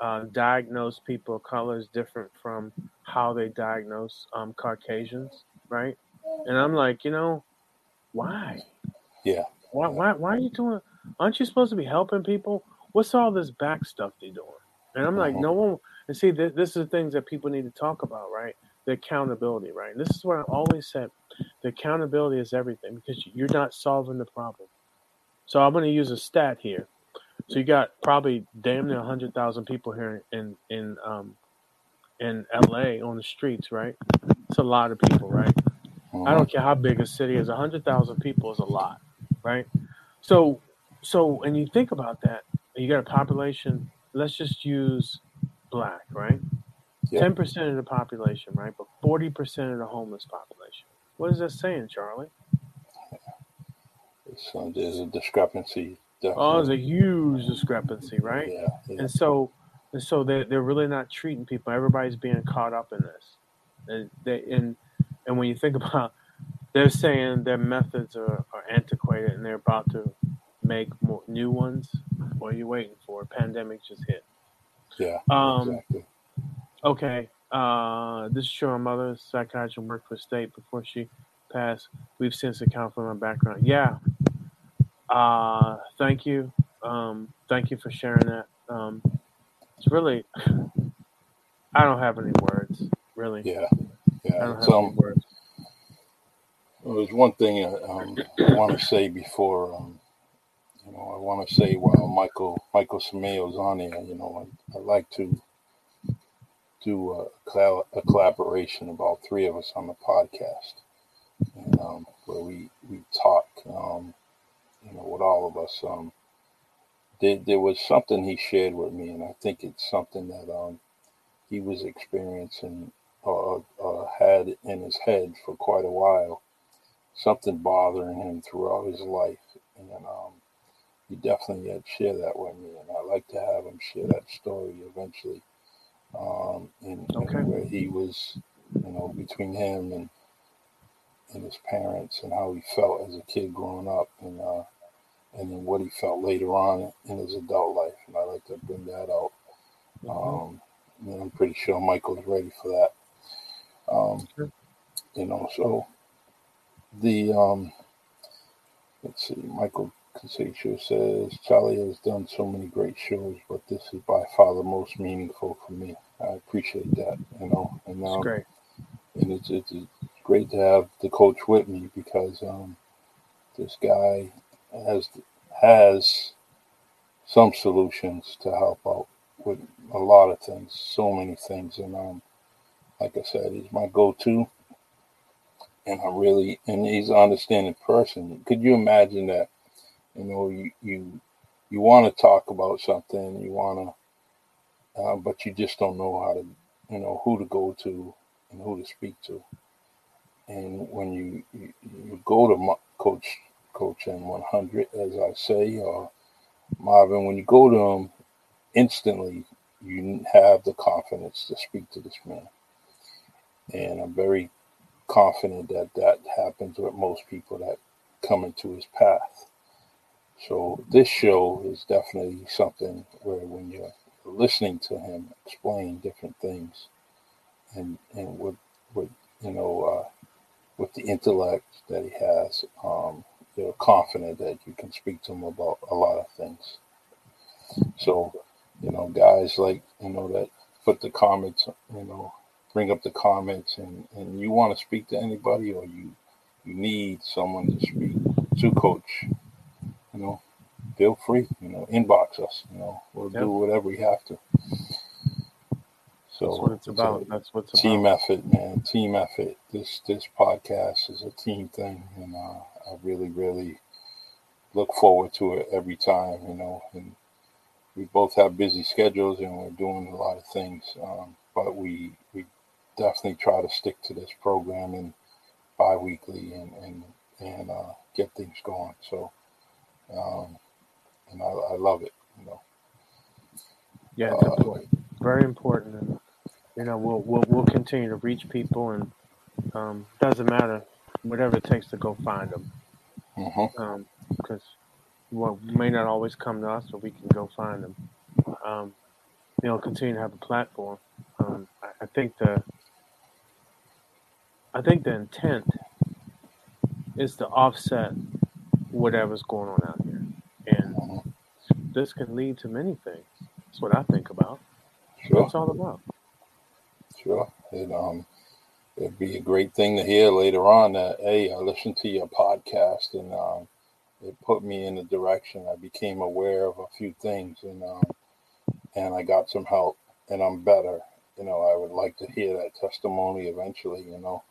uh, diagnose people of color is different from how they diagnose um, Caucasians, right? And I'm like, you know, why? Yeah. Why why why are you doing? Aren't you supposed to be helping people? What's all this back stuff they doing? And I'm like, hmm no one. And see, this, this is the things that people need to talk about, right? The accountability, right? And this is what I always said: the accountability is everything because you're not solving the problem. So I'm going to use a stat here. So you got probably damn near 100,000 people here in in um, in LA on the streets, right? It's a lot of people, right? I hmm don't care how big a city is. 100,000 people is a lot, right? So so and you think about that, you got a population. Let's just use black, right? Ten percent of the population, right? But forty percent of the homeless population. What is that saying, Charlie? So there's a discrepancy. Oh, there's a huge discrepancy, right? Yeah. Yeah. And so, and so they they're really not treating people. Everybody's being caught up in this, and they and and when you think <laughs> about, they're saying their methods are, are antiquated and they're about to make more new ones. What are you waiting for? Pandemic just hit. Yeah. Um. Exactly. Okay. Uh, this is your mother, psychiatrist, worked for state before she passed. We've since accounted for my background. Yeah. Uh, thank you. Um, thank you for sharing that. Um, it's really, <sighs> I don't have any words, really. Yeah, I yeah. don't It's, um, words. There's one thing uh, um, I want to say before, um, you know, I want to say while Michael Michael Samayo's on there, you know, I, I'd like to do a, a collaboration of all three of us on the podcast, and, um, where we we talk, um, you know, with all of us. Um, there, there was something he shared with me, and I think it's something that um, he was experiencing or uh, had in his head for quite a while something bothering him throughout his life. And um, he definitely had share that with me. And I'd like to have him share that story eventually. Um, and, and Okay. where he was, you know, between him and and his parents and how he felt as a kid growing up and uh, and then what he felt later on in his adult life. And I'd like to bring that out. Um, and I'm pretty sure Michael's ready for that. Um, Sure. you know, so the um let's see, Michael Casaccio says Charlie has done so many great shows, but this is by far the most meaningful for me. I appreciate that, you know, and It's um, great. and it's, it's it's great to have the coach with me because um this guy has has some solutions to help out with a lot of things, so many things, and um like I said, he's my go-to and I really and he's an understanding person. Could you imagine that? You know, you you you want to talk about something, you want to, uh, but you just don't know how to, you know, who to go to and who to speak to. And when you you, you go to Mo- Coach Coach M100, as I say, or Marvin, when you go to him, instantly you have the confidence to speak to this man. And I'm very confident that that happens with most people that come into his path. So this show is definitely something where when you're listening to him explain different things, and and with with you know uh, with the intellect that he has, um, you're confident that you can speak to him about a lot of things. So you know, guys like you know that put the comments, you know, bring up the comments, and and you want to speak to anybody, or you you need someone to speak to, Coach. You know, feel free. You know, inbox us. You know, we'll Yep. do whatever we have to. So That's what it's about. That's what it's team about. effort, man. Team effort. This this podcast is a team thing, and uh, I really, really look forward to it every time. You know, and we both have busy schedules, and we're doing a lot of things. Um, but we we definitely try to stick to this programming bi-weekly and and and uh, get things going. So, um, and I, I love it. You know. Yeah, Uh, important. Very important. And, you know, we'll, we'll, we'll continue to reach people and um, doesn't matter, whatever it takes to go find them. mhm. Um, because well, may not always come to us, but we can go find them. Um, you know, continue to have a platform. Um, I, I think the I think the intent is to offset whatever's going on out here, and this can lead to many things. That's what I think about. That's Sure. what it's all about. Sure. It um it'd be a great thing to hear later on that hey, I listened to your podcast and um it put me in the direction. I became aware of a few things and um and I got some help and I'm better. You know, I would like to hear that testimony eventually, you know.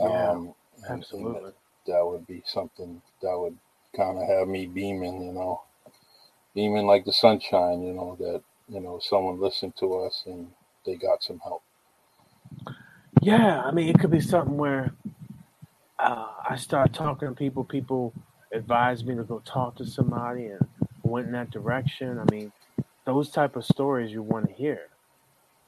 Yeah, Um Absolutely. that would be something that would kind of have me beaming, you know, beaming like the sunshine, you know, that, you know, someone listened to us and they got some help. Yeah, I mean, it could be something where uh, I start talking to people. People advise me to go talk to somebody, and went in that direction. I mean, those type of stories you want to hear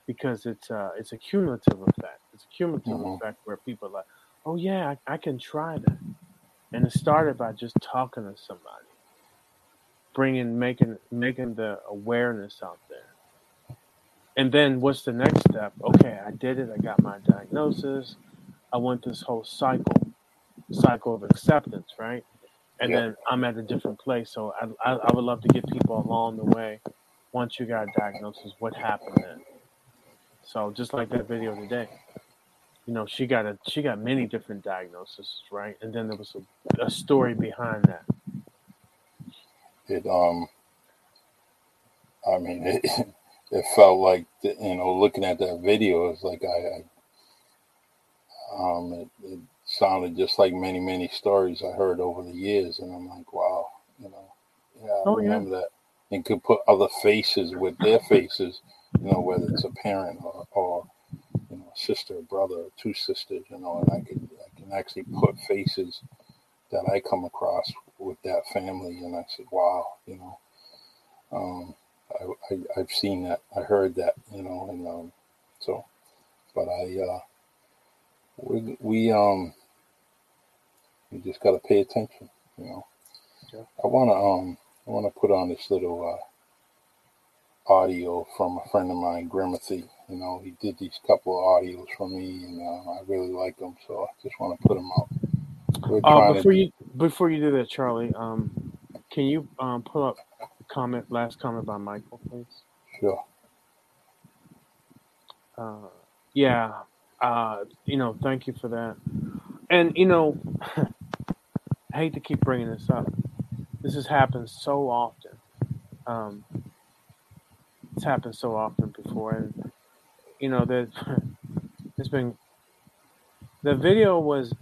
because it's uh, it's a cumulative effect. It's a cumulative Mhm. effect where people are like, "Oh yeah, I, I can try that," and it started by just talking to somebody, bringing, making, making the awareness out there. And then what's the next step? Okay, I did it. I got my diagnosis. I went this whole cycle. cycle of acceptance, right? And Yeah. then I'm at a different place. So I, I, I would love to get people along the way. Once you got a diagnosis, what happened then? So just like that video today, you know, she got a she got many different diagnoses, right? And then there was a, a story behind that. It um, I mean, it, <laughs> it felt like the, you know, looking at that video, it's like I, I um, it, it sounded just like many many stories I heard over the years, and I'm like, wow, you know, yeah, I Oh, yeah. remember that, and could put other faces with their faces, you know, whether it's a parent or, or you know, a sister, brother, or two sisters, you know, and I can I can actually put faces that I come across with that family, and I said, wow, you know, um, I, I I've seen that, I heard that, you know, and um, so, but I uh, we we um we just got to pay attention, you know. Yeah. I wanna um I wanna put on this little uh, audio from a friend of mine, Grimothy. You know, he did these couple of audios for me, and uh, I really like them, so I just want to put them out. Uh, before to, you before you do that, Charlie, um, can you um, pull up comment last comment by Michael, please? sure. Uh, yeah, uh, you know, thank you for that. And you know, <laughs> I hate to keep bringing this up. This has happened so often. Um, it's happened so often before, and you know, there's <laughs> there's been the video was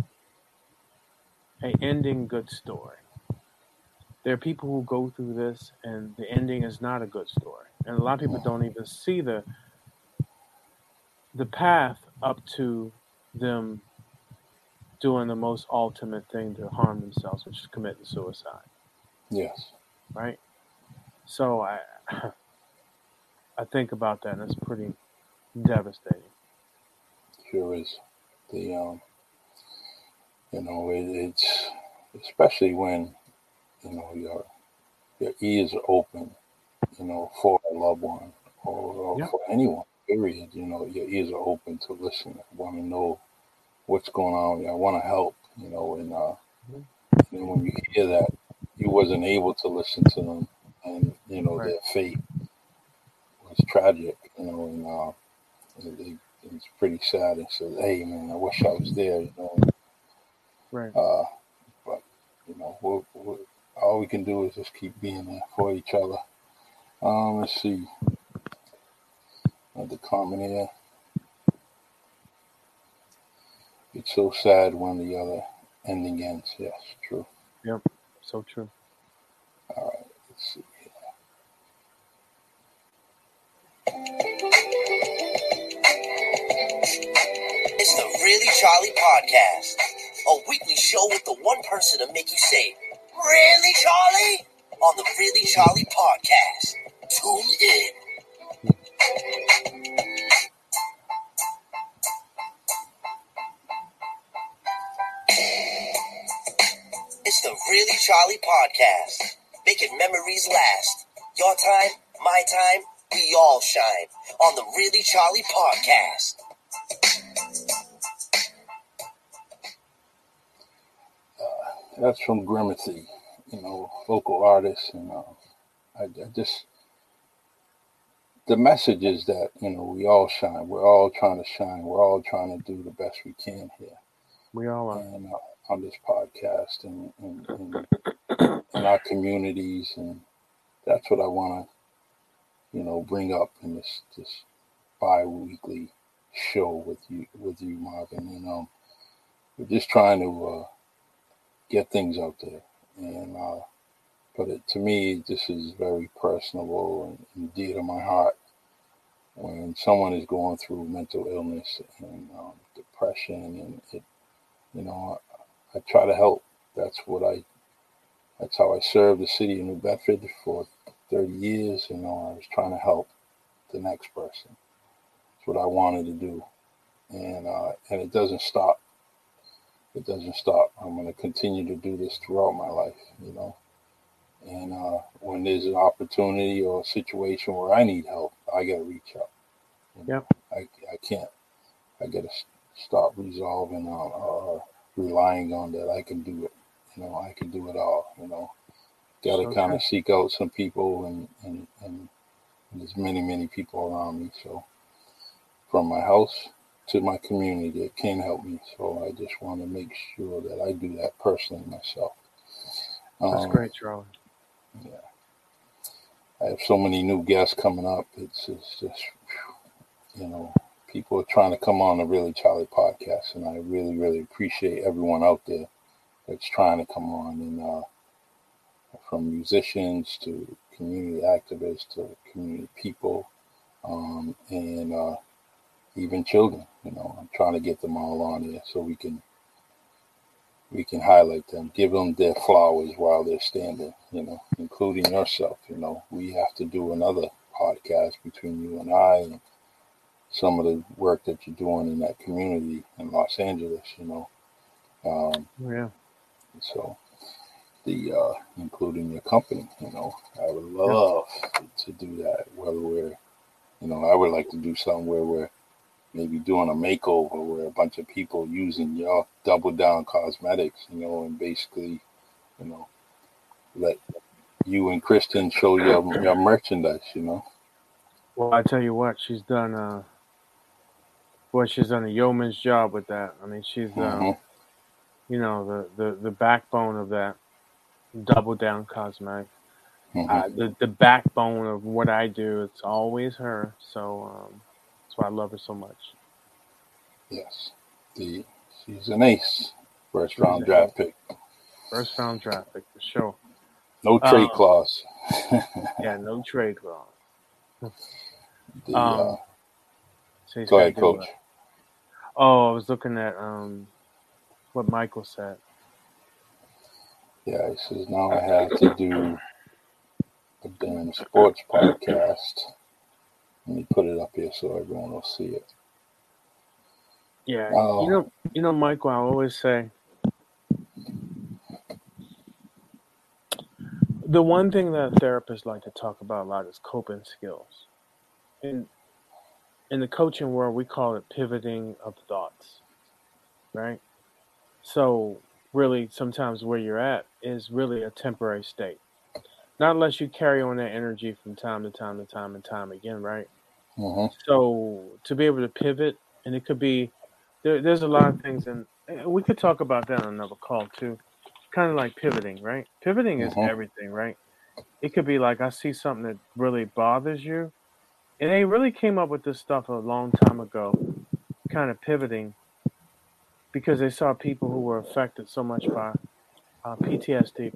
a ending good story. There are people who go through this, and the ending is not a good story, and a lot of people don't even see the the path up to them doing the most ultimate thing to harm themselves, which is committing suicide, Yes. right? So I <laughs> I think about that, and it's pretty devastating. Sure is. The um, you know, it, it's especially when you know your your ears are open, you know, for a loved one or, or Yeah. for anyone. Period. You know, your ears are open to listen. Want to know what's going on. I want to help. You know, and uh, and when you hear that you wasn't able to listen to them, and you know Right. their fate was tragic. You know, and uh, it, it, it's pretty sad. And says, "Hey, man, I wish I was there." You know, Right. uh, but you know, we'll, we'll, all we can do is just keep being there for each other. Um, let's see. Another comment here. It's so sad when the other ending ends. Yes, true. Yep. So true. All right. Let's see. It's the Really Charlie Podcast, a weekly show with the one person to make you say, Really, Charlie? On the Really Charlie Podcast. Tune in. It's the Really Charlie Podcast, making memories last. Your time, my time, we all shine. On the Really Charlie Podcast. That's from Grimothy, you know, local artist, and uh, I, I just the message is that you know we all shine. We're all trying to shine. We're all trying to do the best we can here, We all are. and uh, on this podcast and, and, and <coughs> in our communities, and that's what I want to, you know, bring up in this this bi-weekly show with you with you, Marvin. And um, we're just trying to uh, get things out there, and uh, but it, to me, this is very personable and, and dear to my heart. When someone is going through mental illness and um, depression, and it, you know, I, I try to help. That's what I. That's how I served the city of New Bedford for 30 years. You know, I was trying to help the next person. That's what I wanted to do, and uh, and it doesn't stop. It doesn't stop. I'm going to continue to do this throughout my life. You know, and uh, when there's an opportunity or a situation where I need help, I got to reach out. You know, Yep. I I can't. I got to stop resolving on or relying on that I can do it. You know, I can do it all. You know, got to So kind of seek out some people, and, and and there's many many people around me. So from my house to my community that can help me. So I just want to make sure that I do that personally myself. That's Um, great, Charlie. Yeah. I have so many new guests coming up. It's, it's just, you know, people are trying to come on the Really Charlie podcast, and I really, really appreciate everyone out there that's trying to come on, and uh, from musicians to community activists to community people, um, and uh, even children. You know, I'm trying to get them all on there so we can we can highlight them, give them their flowers while they're standing, you know, including yourself. You know, we have to do another podcast between you and I and some of the work that you're doing in that community in Los Angeles, you know. Um, Yeah. so the uh, including your company, you know, I would love to do that. Whether we're, you know, I would like to do something where we're maybe doing a makeover where a bunch of people using your double down cosmetics, you know, and basically, you know, let you and Kristen show your your merchandise, you know. Well, I tell you what, she's done. Uh, boy, she's done a yeoman's job with that. I mean, she's, um, Mhm. you know, the, the the backbone of that double down cosmetic. Mhm. Uh, the the backbone of what I do. It's always her. So um, that's why I love her so much. Yes, the she's an ace, first round draft pick. First round draft pick for sure. No trade Um, clause. <laughs> Yeah, no trade clause. The, Um, uh, go ahead, coach. it. Oh, I was looking at um what Michael said. Yeah, he says now I have to do a damn sports podcast. Let me put it up here so everyone will see it. Yeah, Oh. you know, you know, Michael. I always say the one thing that therapists like to talk about a lot is coping skills. In in the coaching world, we call it pivoting of thoughts, right? So really, sometimes where you're at is really a temporary state. Not unless you carry on that energy from time to time to time and time again, right? hmm So to be able to pivot, and it could be there, there's a lot of things, and we could talk about that on another call too. Kind of like pivoting, right? Pivoting is Mhm. everything, right? It could be like I see something that really bothers you, and they really came up with this stuff a long time ago, kind of pivoting, because they saw people who were affected so much by uh, PTSD,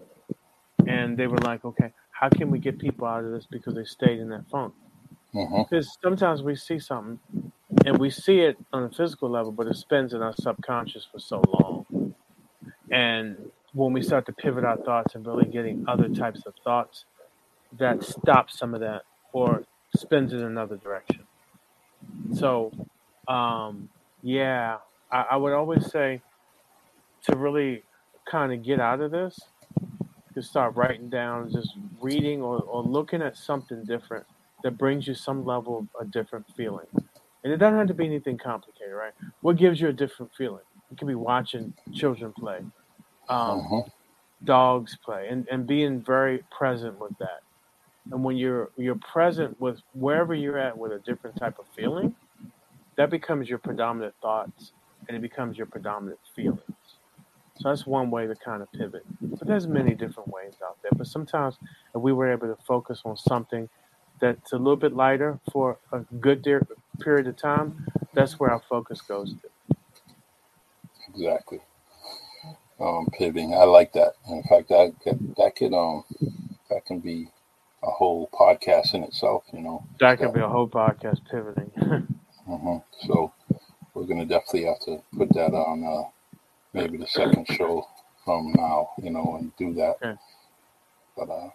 and they were like, okay, how can we get people out of this because they stayed in that funk? hmm Because sometimes we see something and we see it on a physical level, but it spins in our subconscious for so long. And when we start to pivot our thoughts and really getting other types of thoughts, that stops some of that or spins in another direction. So, um, yeah, I, I would always say to really kind of get out of this, to start writing down, just reading or, or looking at something different that brings you some level of a different feeling. And it doesn't have to be anything complicated, right? What gives you a different feeling? It could be watching children play, um, Mhm. dogs play, and, and being very present with that. And when you're you're present with wherever you're at with a different type of feeling, that becomes your predominant thoughts, and it becomes your predominant feelings. So that's one way to kind of pivot. But there's many different ways out there. But sometimes if we were able to focus on something that's a little bit lighter for a good de- period of time, that's where our focus goes to. Exactly. Um, pivoting. I like that. In fact, that could, that could um that can be a whole podcast in itself. You know. That could be a whole podcast pivoting. <laughs> hmm So we're gonna definitely have to put that on uh, maybe the second show from now, you know, and do that. Okay. But uh,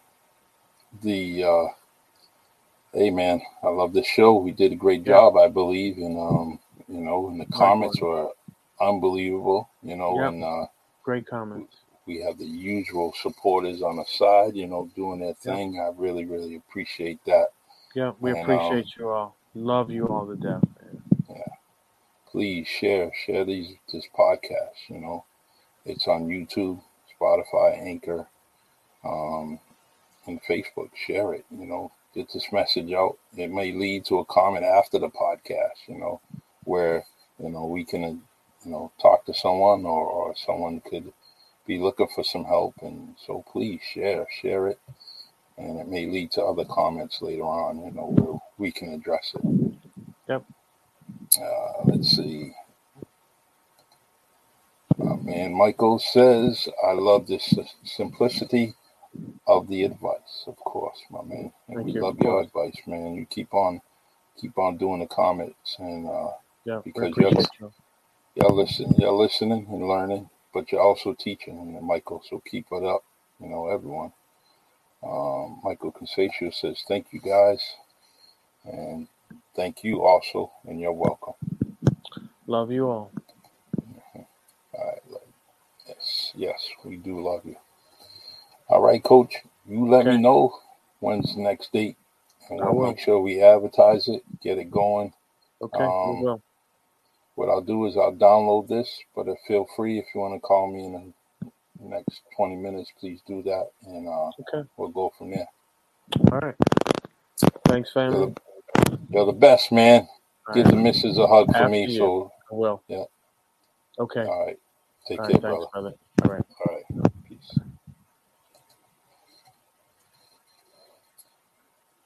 the uh, hey man, I love this show. We did a great Yeah. job, I believe, and um, you know, and the comments were unbelievable. You know, Yep. and uh, Great comments. we have the usual supporters on the side, you know, doing their thing. I really, really appreciate that. Yeah, we And, um, appreciate you all. Love you all to death. Please share share these this podcast you know It's on YouTube, Spotify, Anchor, um, and Facebook. Share it. You know, get this message out. It may lead to a comment after the podcast. You know, where you know we can you know talk to someone or, or someone could be looking for some help. And so please share, share it, and it may lead to other comments later on. You know, where we can address it. Yep. Uh, let's see. Uh, man, Michael says, I love the s- simplicity of the advice, of course, my man. And Thank we you, love your advice, man. You keep on keep on doing the comments and uh Yeah, because you're you. you're listen you're listening and learning, but you're also teaching and Michael, so keep it up, you know, everyone. Um, Michael Consatio says, Thank you guys and thank you also and you're welcome. Love you all. All right, yes, yes, we do love you. All right, coach, you let me know when's the next date and we'll make sure we advertise it, get it going. Okay, Um, we will. What I'll do is I'll download this, but feel free if you want to call me in the next 20 minutes, please do that, and uh, Okay. we'll go from there. All right. Thanks, family. You're the best, man. All Give right. the missus a hug for me. you. So, I will. yeah. Okay. All right. Take All care, right. Brother. brother. All right. All right. Peace.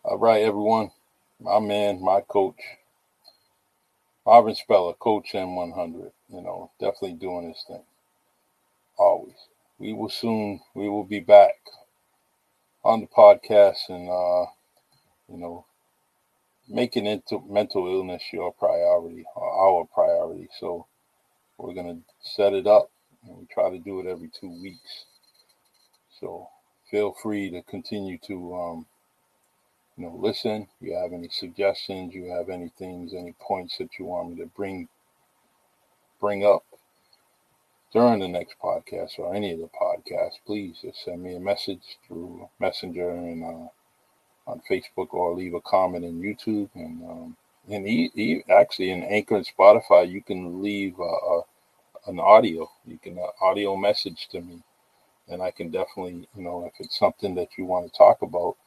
All right, everyone. My man, my coach, Marvin Speller, Coach M100. You know, definitely doing his thing. Always. We will soon. We will be back on the podcast and uh, you know, making into mental illness your priority or our priority. So we're gonna set it up and we try to do it every two weeks. So feel free to continue to um, you know listen. You have any suggestions, you have any things, any points that you want me to bring bring up during the next podcast or any of the podcasts, please just send me a message through Messenger and uh, on Facebook or leave a comment in YouTube and um, and e- e- actually in Anchor and Spotify you can leave an audio. You can uh, audio message to me, and I can definitely you know if it's something that you want to talk about.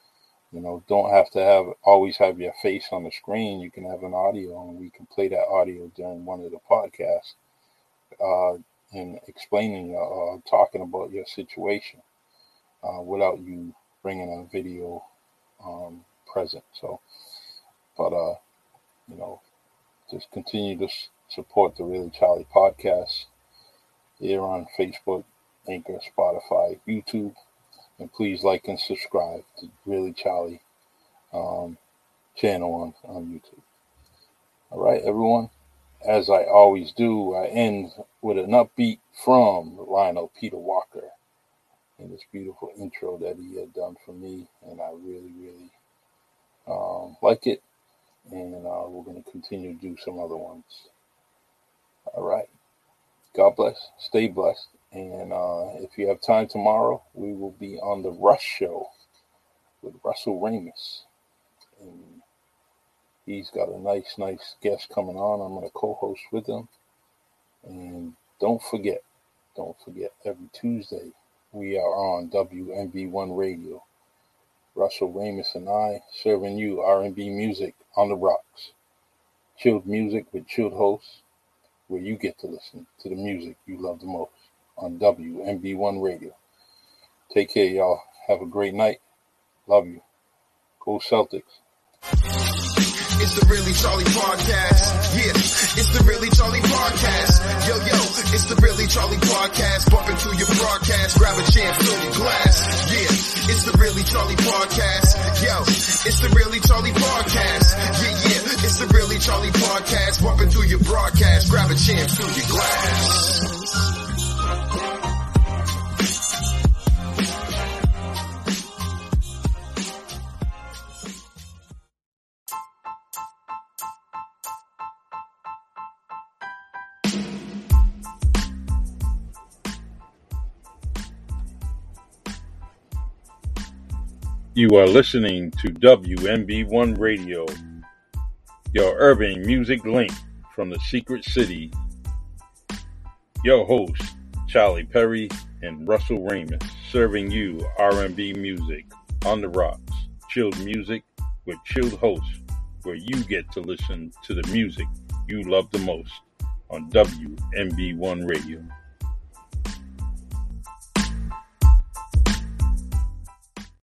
You know, don't have to have always have your face on the screen. You can have an audio, and we can play that audio during one of the podcasts. Uh, and explaining uh, talking about your situation uh, without you bringing a video um, present. So, but uh, you know, just continue to support the Really Charlie podcast here on Facebook, Anchor, Spotify, YouTube, and please like and subscribe to Really Charlie um, channel on on YouTube. All right, everyone. As I always do, I end with an upbeat from Lionel Peter Walker and this beautiful intro that he had done for me, and I really, really um, like it. And uh, we're going to continue to do some other ones. All right. God bless. Stay blessed. And uh, if you have time tomorrow, we will be on the Rush Show with Russell Ramus. And he's got a nice, nice guest coming on. I'm going to co host with him. And don't forget, don't forget, every Tuesday we are on WMB1 Radio. Russell Ramus and I serving you R&B music on the rocks. Chilled music with chilled hosts where you get to listen to the music you love the most on WMB1 Radio. Take care, y'all. Have a great night. Love you. Go Celtics. It's the Really Charlie Podcast. Yeah, it's the Really Charlie Podcast. Yo, yo, it's the Really Charlie Podcast. Bump into your broadcast, grab a chair, fill your glass. Yeah, it's the Really Charlie Podcast. Yo, it's the Really Charlie Podcast. Yeah, yeah, it's the Really Charlie Podcast. Bump into your broadcast, grab a chair, fill your glass. You are listening to WMB1 Radio, your urban music link from the secret city. Your host, Charlie Perry, and Russell Raymond, serving you R&B music on the rocks, chilled music with chilled hosts, where you get to listen to the music you love the most on WMB1 Radio.